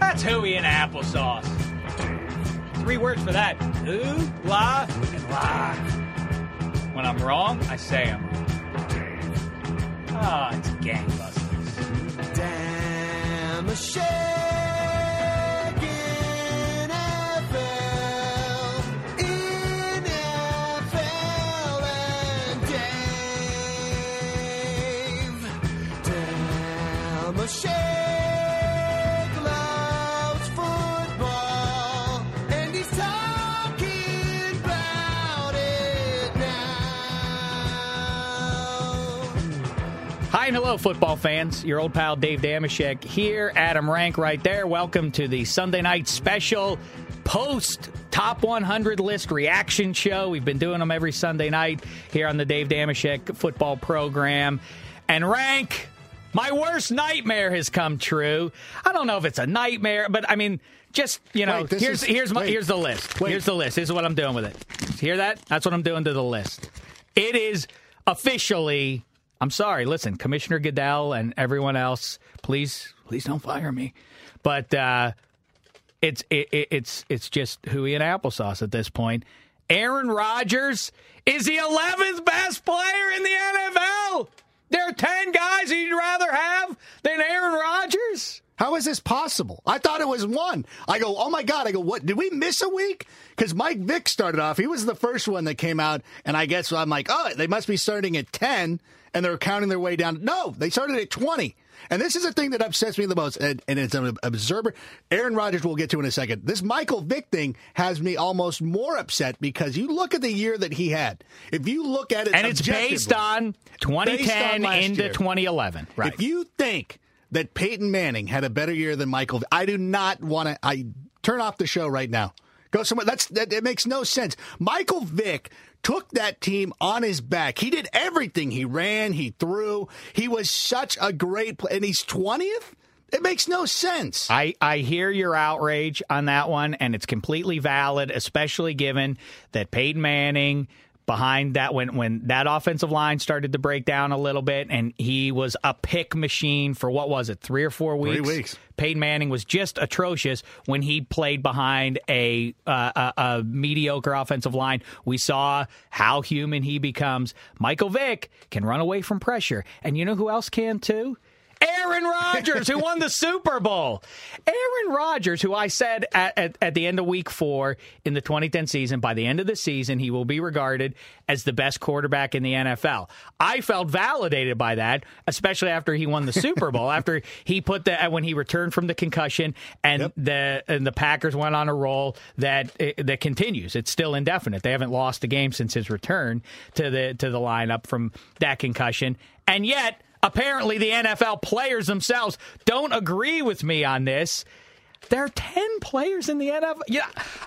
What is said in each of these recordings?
That's hooey and applesauce. Three words for that. Ooh, la, and la. When I'm wrong, I say I'm wrong. Ah, it's gangbusters. Damn a shaking NFL, NFL and. Damashek Hi and hello, football fans. Your old pal Dave Damashek here. Adam Rank right there. Welcome to the Sunday night special post top 100 list reaction show. We've been doing them every Sunday night here on the Dave Damashek football program. And Rank, my worst nightmare has come true. I don't know if it's a nightmare, but I mean, just you know, Wait, here's is- here's my wait. here's the list. Wait. Here's the list. This is what I'm doing with it. Hear that? That's what I'm doing to the list. It is officially. I'm sorry. Listen, Commissioner Goodell and everyone else, please, please don't fire me. But uh, it's it, it, it's it's just hooey and applesauce at this point. Aaron Rodgers is the 11th best player in the NFL. There are 10 guys you'd rather have than Aaron Rodgers. How is this possible? I thought it was one. I go, oh my God. I go, what? Did we miss a week? Because Mike Vick started off. He was the first one that came out. And I guess I'm like, oh, they must be starting at 10 and they're counting their way down. No, they started at 20. And this is the thing that upsets me the most. And, and it's an observer. Aaron Rodgers we'll get to in a second. This Michael Vick thing has me almost more upset because you look at the year that he had. If you look at it And it's based on 2010 last into year. 2011. Right. If you think that Peyton Manning had a better year than Michael, I do not want to. I turn off the show right now. Go somewhere. That's that. It makes no sense. Michael Vick took that team on his back. He did everything. He ran. He threw. He was such a great player, and he's twentieth. It makes no sense. I, I hear your outrage on that one, and it's completely valid, especially given that Peyton Manning behind that when when that offensive line started to break down a little bit, and he was a pick machine for what was it, three or four Three weeks? weeks. Peyton Manning was just atrocious when he played behind a, uh, a a mediocre offensive line. We saw how human he becomes. Michael Vick can run away from pressure, and you know who else can too? Aaron Rodgers, who won the Super Bowl. Aaron Rodgers, who I said at, at, at the end of week four in the 2010 season, by the end of the season, he will be regarded as the best quarterback in the NFL. I felt validated by that, especially after he won the Super Bowl, after he put the, uh, when he returned from the concussion and the, and the Packers went on a roll that, uh, that continues. It's still indefinite. They haven't lost a game since his return to the, to the lineup from that concussion. And yet, apparently the NFL players themselves don't agree with me on this. There are ten players in the NFL. Yeah,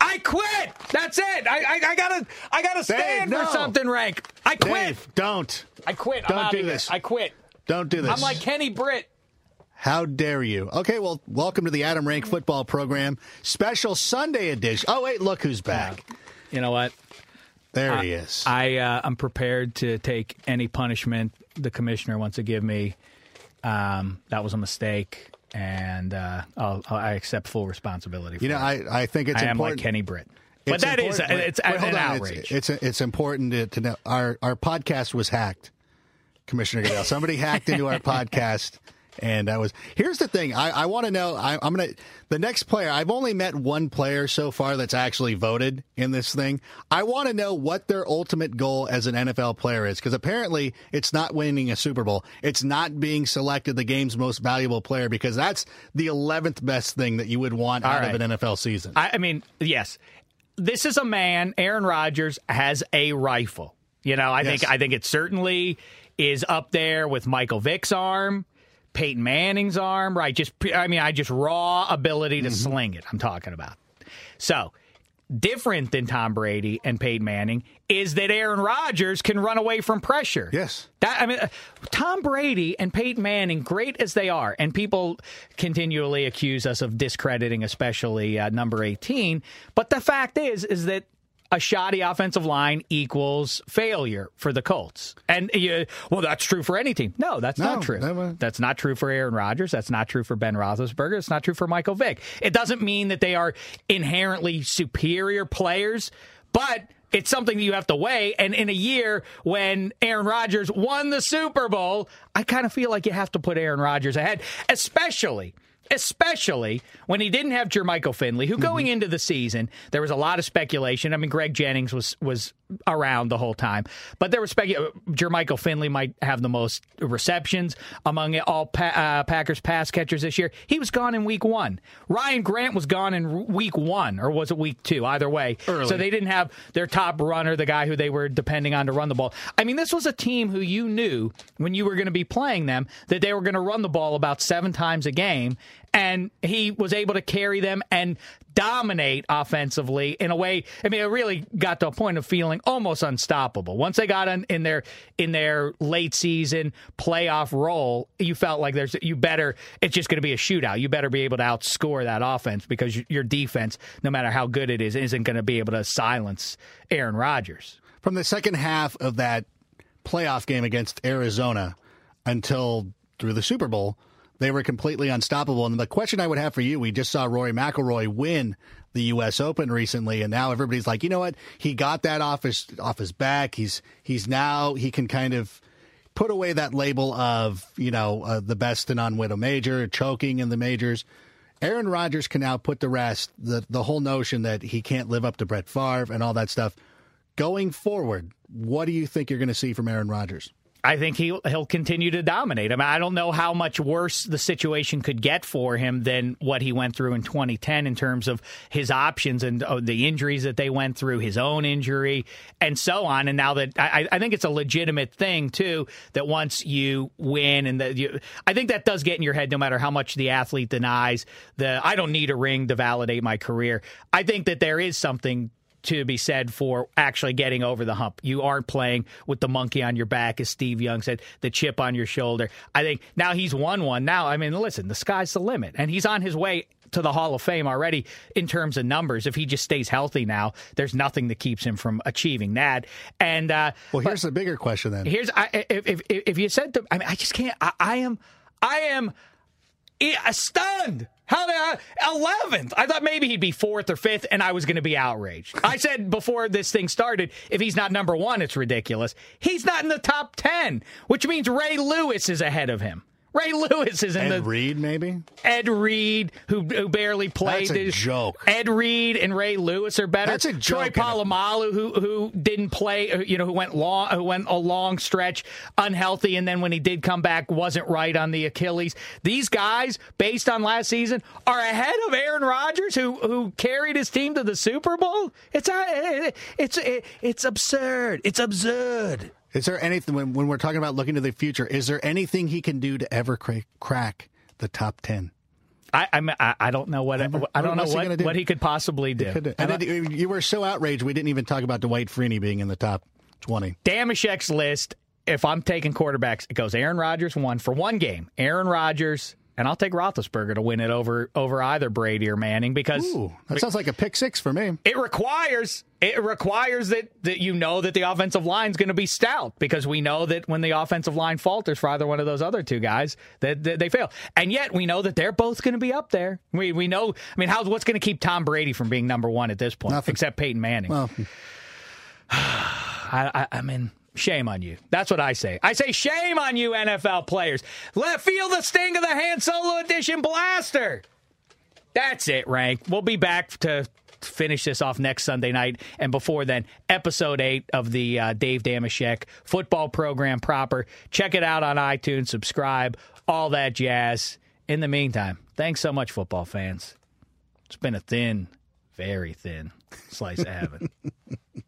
I quit. That's it. I, I, I gotta I gotta stand no. for something. Rank. I quit. Dave, don't. I quit. Don't I'm do of here. this. I quit. Don't do this. I'm like Kenny Britt. How dare you? Okay, well, welcome to the Adam Rank football program, special Sunday edition. Oh wait, look who's back. You know what? There he is. I uh, I'm prepared to take any punishment the commissioner wants to give me. Um, that was a mistake, and uh, I'll, I accept full responsibility. For you know, it. I, I think it's I am like Kenny Britt. But It's that is important- it's wait, an outrage. It's it's, it's important to, to know our our podcast was hacked, Commissioner Goodell. Somebody hacked into our podcast, and that was. Here's the thing. I, I want to know. I, I'm gonna the next player. I've only met one player so far that's actually voted in this thing. I want to know what their ultimate goal as an NFL player is, because apparently it's not winning a Super Bowl. It's not being selected the game's most valuable player, because that's the 11th best thing that you would want All out right. of an NFL season. I, I mean, yes, this is a man. Aaron Rodgers has a rifle. You know, I Yes. think I think it certainly is up there with Michael Vick's arm. Peyton Manning's arm, right? Just I mean, I just raw ability to sling it. I'm talking about. So different than Tom Brady and Peyton Manning is that Aaron Rodgers can run away from pressure. Yes. That I mean, uh, Tom Brady and Peyton Manning, great as they are, and people continually accuse us of discrediting, especially uh, number eighteen. But the fact is, is that a shoddy offensive line equals failure for the Colts. And uh, you, well, that's true for any team. No, that's No, not true. never. That's not true for Aaron Rodgers. That's not true for Ben Roethlisberger. It's not true for Michael Vick. It doesn't mean that they are inherently superior players, but it's something that you have to weigh. And in a year when Aaron Rodgers won the Super Bowl, I kind of feel like you have to put Aaron Rodgers ahead, especially. Especially when he didn't have Jermichael Finley, who going Mm-hmm. into the season, there was a lot of speculation. I mean, Greg Jennings was was around the whole time, but there was speculation. Jermichael Finley might have the most receptions among all pa- uh, Packers pass catchers this year. He was gone in week one. Ryan Grant was gone in week one, or was it week two? Either way, so they didn't have their top runner, the guy who they were depending on to run the ball. I mean, this was a team who you knew when you were going to be playing them that they were going to run the ball about seven times a game, and he was able to carry them and dominate offensively in a way. I mean, it really got to a point of feeling almost unstoppable. Once they got in, in their in their late season playoff roll, you felt like there's you better. It's just going to be a shootout. You better be able to outscore that offense because your defense, no matter how good it is, isn't going to be able to silence Aaron Rodgers. From the second half of that playoff game against Arizona until through the Super Bowl, they were completely unstoppable. And the question I would have for you, we just saw Rory McIlroy win the U.S. Open recently, and now everybody's like, you know what? He got that off his off his back. He's he's now he can kind of put away that label of you know uh, the best and unwin a major, choking in the majors. Aaron Rodgers can now put to rest the the whole notion that he can't live up to Brett Favre and all that stuff. Going forward, what do you think you're going to see from Aaron Rodgers? I think he'll he'll continue to dominate. I mean, I don't know how much worse the situation could get for him than what he went through in 2010 in terms of his options and uh, the injuries that they went through, his own injury, and so on. And now that I, I think it's a legitimate thing too that once you win and that you, I think that does get in your head no matter how much the athlete denies the I don't need a ring to validate my career. I think that there is something to be said for actually getting over the hump. You aren't playing with the monkey on your back, as Steve Young said, the chip on your shoulder. I think now he's won one. Now, I mean, listen, the sky's the limit, and he's on his way to the Hall of Fame already in terms of numbers. If he just stays healthy now, there's nothing that keeps him from achieving that. And uh, Well, here's the bigger question then. here's I, if, if if you said to, I mean, I just can't. I, I am, I am stunned. How the uh, eleventh? I thought maybe he'd be fourth or fifth, and I was going to be outraged. I said before this thing started, if he's not number one, it's ridiculous. He's not in the top ten, which means Ray Lewis is ahead of him. Ray Lewis is in the. Ed the Reed, maybe? Ed Reed, who, who barely played. That's a joke. Ed Reed and Ray Lewis are better. That's a Troy joke, a- Polamalu, who who didn't play, uh, you know, who went long, who went a long stretch unhealthy, and then when he did come back, wasn't right on the Achilles. These guys, based on last season, are ahead of Aaron Rodgers, who who carried his team to the Super Bowl. It's uh, it's it's absurd. It's absurd. Is there anything, when, when we're talking about looking to the future, is there anything he can do to ever cra- crack the top 10? I I, I, don't know what I don't What- know what's he what, do? what he could possibly do. Could- And then you were so outraged, we didn't even talk about Dwight Freeney being in the top 20. Damashek's list, if I'm taking quarterbacks, it goes Aaron Rodgers one for one game. Aaron Rodgers, and I'll take Roethlisberger to win it over over either Brady or Manning because Ooh, that sounds like a pick six for me. it requires it requires that that you know that the offensive line is going to be stout because we know that when the offensive line falters for either one of those other two guys that, that they fail and yet we know that they're both going to be up there we we know I mean how's what's going to keep Tom Brady from being number one at this point Nothing. except Peyton Manning Well, I, I, I mean, shame on you. That's what I say. I say shame on you, NFL players. Let feel the sting of the Han Solo edition blaster. That's it, Rank. We'll be back to finish this off next Sunday night, and before then, episode eight of the uh, Dave Damashek football program proper. Check it out on iTunes. Subscribe, all that jazz. In the meantime, thanks so much, football fans. It's been a thin, very thin slice of heaven.